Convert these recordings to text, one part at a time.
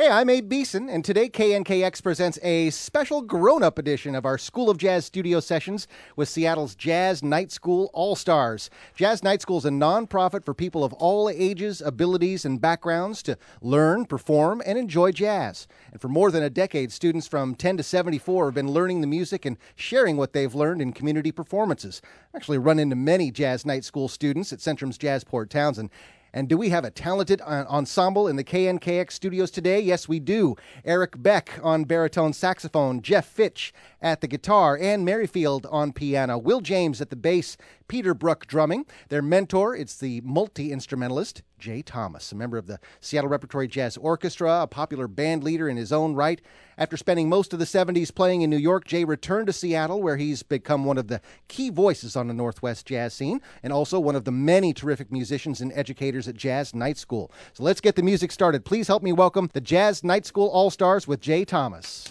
Hey, I'm Abe Beeson, and today KNKX presents a special grown up edition of our School of Jazz studio sessions with Seattle's Jazz Night School All Stars. Jazz Night School is a nonprofit for people of all ages, abilities, and backgrounds to learn, perform, and enjoy jazz. And for more than a decade, students from 10 to 74 have been learning the music and sharing what they've learned in community performances. I actually run into many Jazz Night School students at Centrum's Jazz Port Townsend. And do we have a talented uh, ensemble in the KNKX studios today? Yes, we do. Eric Beck on baritone saxophone, Jeff Fitch at the guitar, Ann Merrifield on piano, Will James at the bass, Peter Brook drumming. Their mentor, it's the multi instrumentalist, Jay Thomas, a member of the Seattle Repertory Jazz Orchestra, a popular band leader in his own right. After spending most of the 70s playing in New York, Jay returned to Seattle, where he's become one of the key voices on the Northwest jazz scene and also one of the many terrific musicians and educators at Jazz Night School. So let's get the music started. Please help me welcome the Jazz Night School All Stars with Jay Thomas.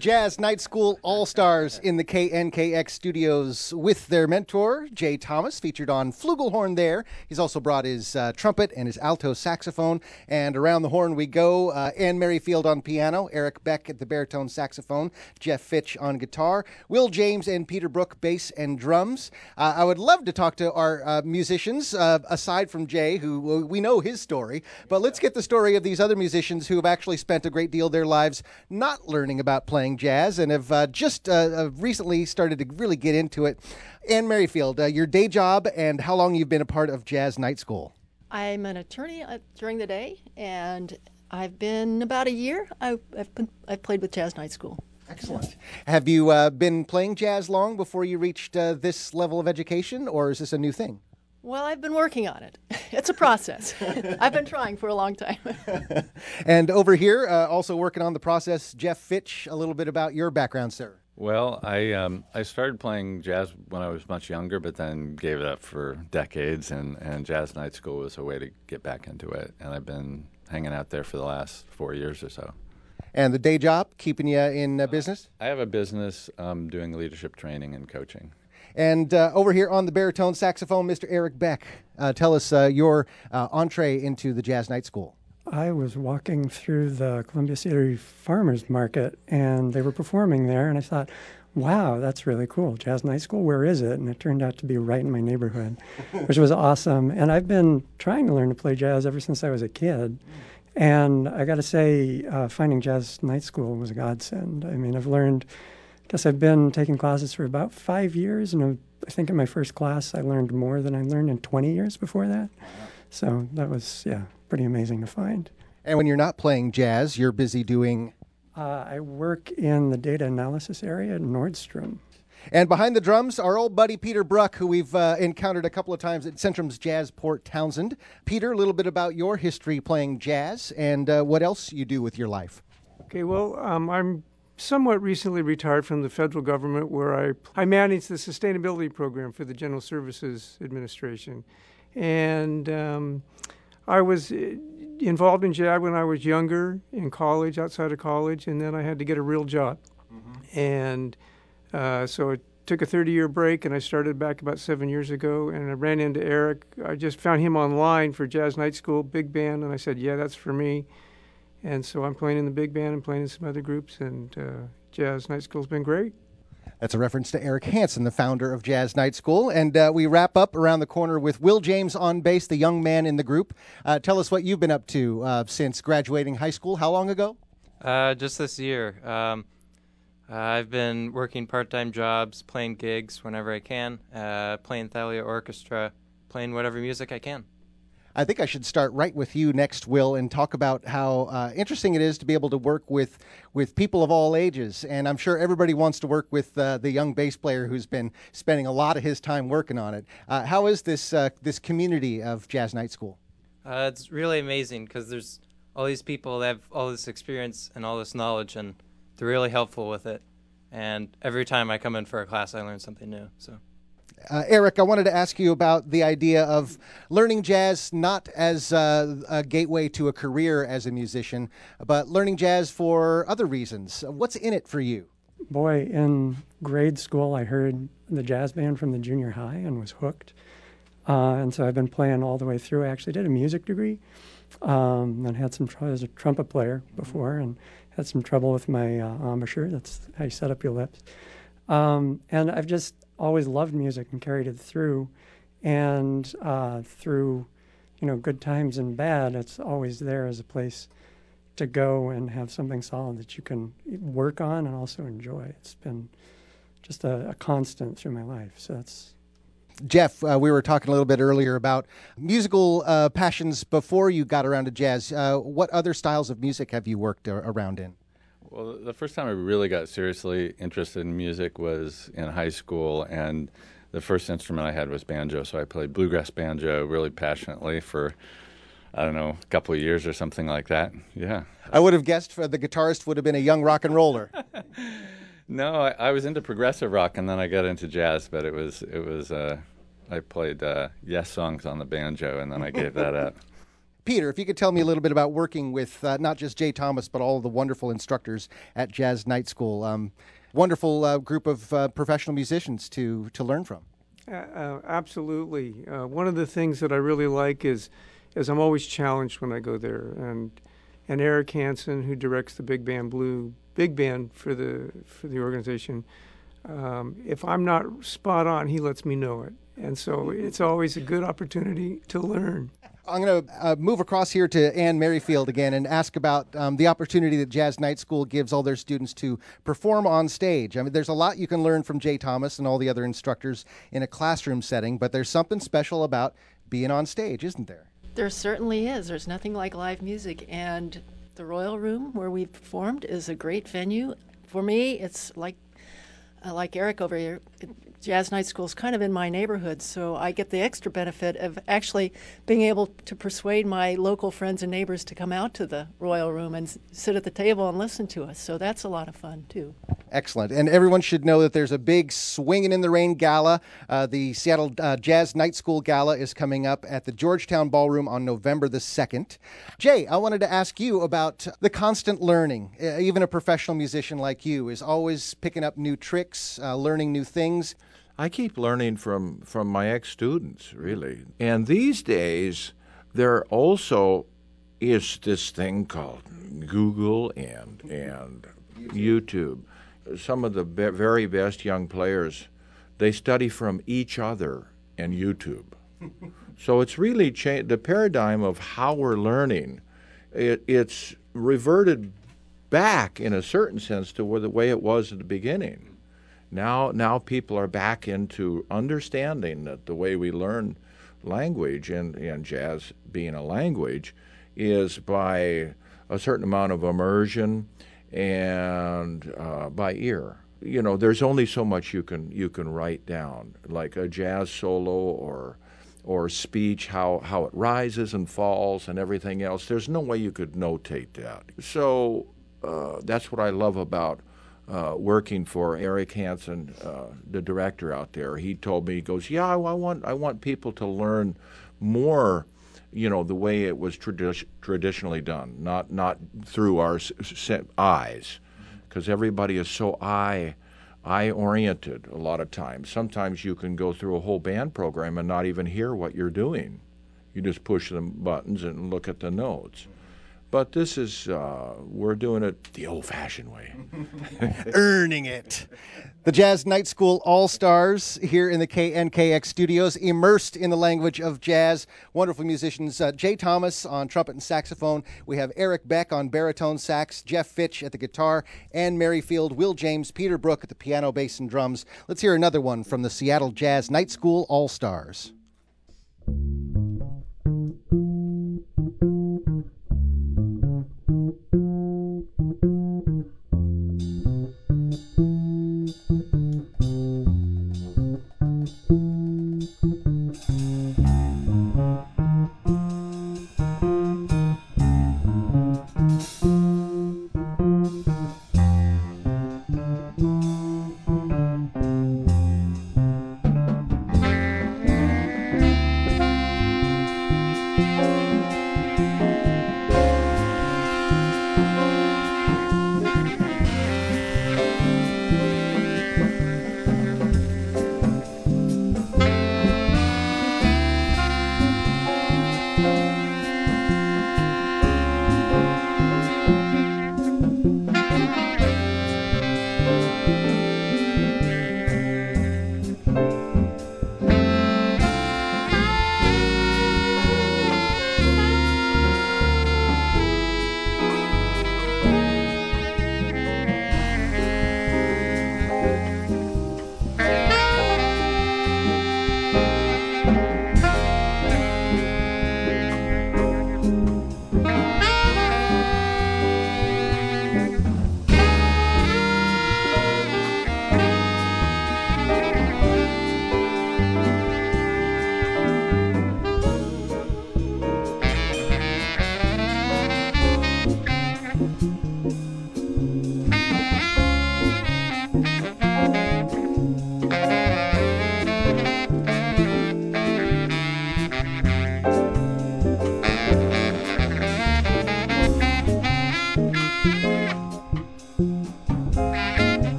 Jazz Night School All Stars in the KNKX studios with their mentor, Jay Thomas, featured on flugelhorn there. He's also brought his uh, trumpet and his alto saxophone. And around the horn we go uh, Ann Merrifield on piano, Eric Beck at the baritone saxophone, Jeff Fitch on guitar, Will James and Peter Brook bass and drums. Uh, I would love to talk to our uh, musicians, uh, aside from Jay, who we know his story. But let's get the story of these other musicians who have actually spent a great deal of their lives not learning about playing playing jazz and have uh, just uh, uh, recently started to really get into it. Ann Merrifield, uh, your day job and how long you've been a part of Jazz Night School? I'm an attorney uh, during the day, and I've been about a year. I've, I've, been, I've played with Jazz Night School. Excellent. Have you uh, been playing jazz long before you reached this level of education, or is this a new thing? Well, I've been working on it. It's a process. I've been trying for a long time. and over here, uh, also working on the process, Jeff Fitch, a little bit about your background, sir. Well, I um, I started playing jazz when I was much younger, but then gave it up for decades, and, and jazz night school was a way to get back into it. And I've been hanging out there for the last four years or so. And the day job, keeping you in uh, business? Uh, I have a business um, doing leadership training and coaching. And uh, over here on the baritone saxophone, Mr. Eric Beck. Uh, tell us uh, your uh, entree into the Jazz Night School. I was walking through the Columbia City Farmers Market and they were performing there, and I thought, wow, that's really cool. Jazz Night School, where is it? And it turned out to be right in my neighborhood, which was awesome. And I've been trying to learn to play jazz ever since I was a kid. And I got to say, uh, finding Jazz Night School was a godsend. I mean, I've learned guess I've been taking classes for about five years, and I think in my first class I learned more than I learned in 20 years before that. So that was, yeah, pretty amazing to find. And when you're not playing jazz, you're busy doing. Uh, I work in the data analysis area at Nordstrom. And behind the drums, our old buddy Peter Brook, who we've uh, encountered a couple of times at Centrum's Jazz Port Townsend. Peter, a little bit about your history playing jazz and uh, what else you do with your life. Okay, well, um, I'm somewhat recently retired from the federal government where I, I manage the sustainability program for the General Services Administration. And um, I was uh, involved in JAG when I was younger, in college, outside of college, and then I had to get a real job. Mm-hmm. And uh, so it took a 30 year break, and I started back about seven years ago. And I ran into Eric. I just found him online for Jazz Night School, big band, and I said, Yeah, that's for me. And so I'm playing in the big band and playing in some other groups, and uh, Jazz Night School's been great. That's a reference to Eric Hansen, the founder of Jazz Night School. And uh, we wrap up around the corner with Will James on bass, the young man in the group. Uh, tell us what you've been up to uh, since graduating high school. How long ago? Uh, just this year. Um, I've been working part time jobs, playing gigs whenever I can, uh, playing Thalia Orchestra, playing whatever music I can. I think I should start right with you next, Will, and talk about how uh, interesting it is to be able to work with with people of all ages. And I'm sure everybody wants to work with uh, the young bass player who's been spending a lot of his time working on it. Uh, how is this uh, this community of Jazz Night School? Uh, it's really amazing because there's all these people that have all this experience and all this knowledge, and they're really helpful with it. And every time I come in for a class, I learn something new. So. Uh, Eric, I wanted to ask you about the idea of learning jazz not as uh, a gateway to a career as a musician, but learning jazz for other reasons. What's in it for you? Boy, in grade school, I heard the jazz band from the junior high and was hooked. Uh, and so I've been playing all the way through. I actually did a music degree um, and had some trouble as a trumpet player before and had some trouble with my uh, embouchure. That's how you set up your lips. Um, and I've just always loved music and carried it through. And uh, through, you know, good times and bad, it's always there as a place to go and have something solid that you can work on and also enjoy. It's been just a, a constant through my life. So that's Jeff, uh, we were talking a little bit earlier about musical uh, passions before you got around to jazz. Uh, what other styles of music have you worked around in? Well, the first time I really got seriously interested in music was in high school, and the first instrument I had was banjo. So I played bluegrass banjo really passionately for, I don't know, a couple of years or something like that. Yeah. I would have guessed the guitarist would have been a young rock and roller. no, I, I, was into progressive rock, and then I got into jazz, but it was it was. Uh, I played uh, Yes songs on the banjo, and then I gave that up. Peter, if you could tell me a little bit about working with uh, not just Jay Thomas, but all of the wonderful instructors at Jazz Night School. Um, wonderful uh, group of uh, professional musicians to, to learn from. Uh, absolutely. Uh, one of the things that I really like is, is I'm always challenged when I go there. And, and Eric Hansen, who directs the Big Band Blue Big Band for the, for the organization, um, if I'm not spot on, he lets me know it. And so it's always a good opportunity to learn. I'm going to uh, move across here to Ann Merrifield again and ask about um, the opportunity that Jazz Night School gives all their students to perform on stage. I mean, there's a lot you can learn from Jay Thomas and all the other instructors in a classroom setting, but there's something special about being on stage, isn't there? There certainly is. There's nothing like live music, and the Royal Room where we performed is a great venue. For me, it's like uh, like Eric over here, Jazz Night School is kind of in my neighborhood, so I get the extra benefit of actually being able to persuade my local friends and neighbors to come out to the Royal Room and sit at the table and listen to us. So that's a lot of fun, too. Excellent. And everyone should know that there's a big Swinging in the Rain gala. Uh, the Seattle uh, Jazz Night School gala is coming up at the Georgetown Ballroom on November the 2nd. Jay, I wanted to ask you about the constant learning. Uh, even a professional musician like you is always picking up new tricks, uh, learning new things. I keep learning from, from my ex students, really. And these days, there also is this thing called Google and, and YouTube. Some of the be- very best young players, they study from each other and YouTube. so it's really changed the paradigm of how we're learning. It, it's reverted back in a certain sense to where the way it was at the beginning. Now, now people are back into understanding that the way we learn language, and, and jazz being a language, is by a certain amount of immersion and uh, by ear. You know, there's only so much you can you can write down, like a jazz solo or or speech, how, how it rises and falls and everything else. There's no way you could notate that. So uh, that's what I love about uh, working for Eric Hansen, uh, the director out there. He told me, he goes, "Yeah, I, want I want people to learn more, you know, the way it was tradi- traditionally done, not not through our s- s- eyes, because everybody is so eye." eye oriented a lot of times. Sometimes you can go through a whole band program and not even hear what you're doing. You just push the buttons and look at the notes. But this is, uh, we're doing it the old fashioned way. Earning it. The Jazz Night School All Stars here in the KNKX studios, immersed in the language of jazz. Wonderful musicians. Uh, Jay Thomas on trumpet and saxophone. We have Eric Beck on baritone sax, Jeff Fitch at the guitar, Ann Merrifield, Will James, Peter Brook at the piano, bass, and drums. Let's hear another one from the Seattle Jazz Night School All Stars.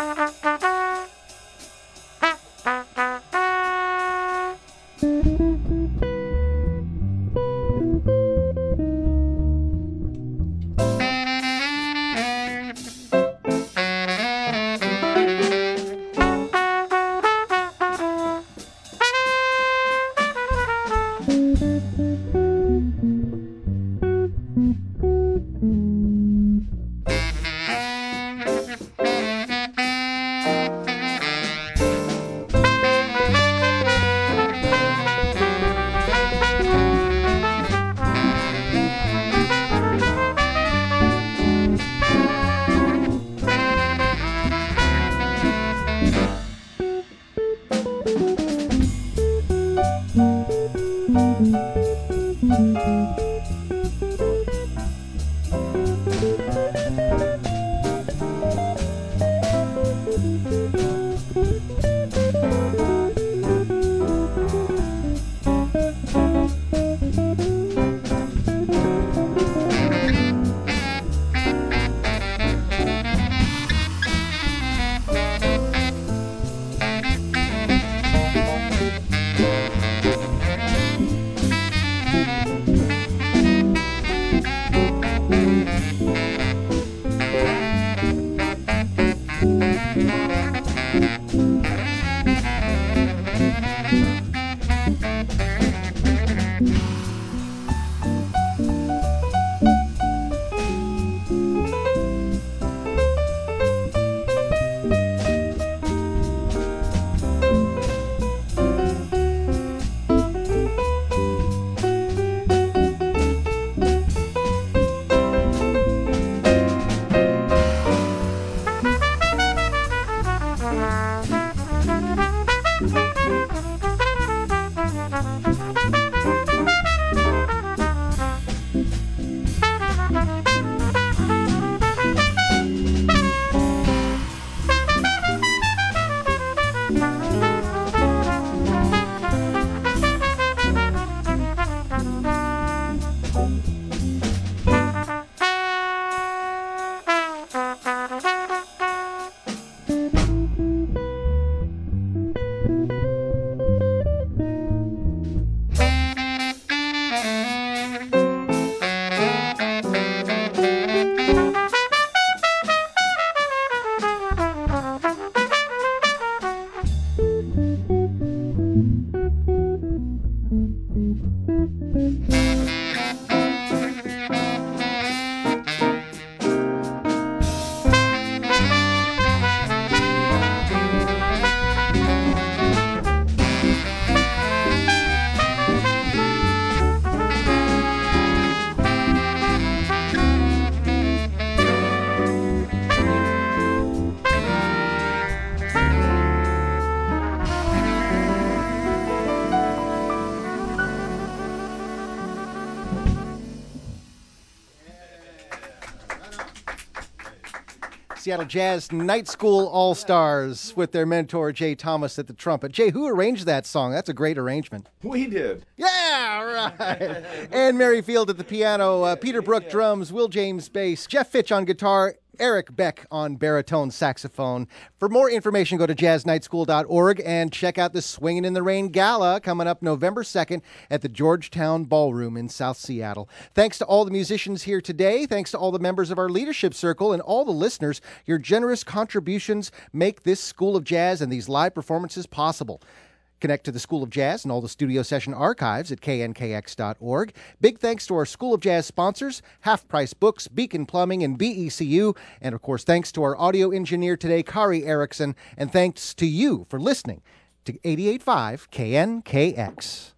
Música Seattle Jazz Night School All Stars with their mentor Jay Thomas at the trumpet. Jay, who arranged that song? That's a great arrangement. We did. Yeah, right. Ann Merrifield at the piano, uh, Peter Brook drums, Will James bass, Jeff Fitch on guitar, Eric Beck on baritone saxophone. For more information, go to jazznightschool.org and check out the Swinging in the Rain Gala coming up November 2nd at the Georgetown Ballroom in South Seattle. Thanks to all the musicians here today. Thanks to all the members of our leadership circle and all the listeners. Your generous contributions make this School of Jazz and these live performances possible. Connect to the School of Jazz and all the studio session archives at knkx.org. Big thanks to our School of Jazz sponsors, Half Price Books, Beacon Plumbing, and BECU. And of course, thanks to our audio engineer today, Kari Erickson. And thanks to you for listening to 885 KNKX.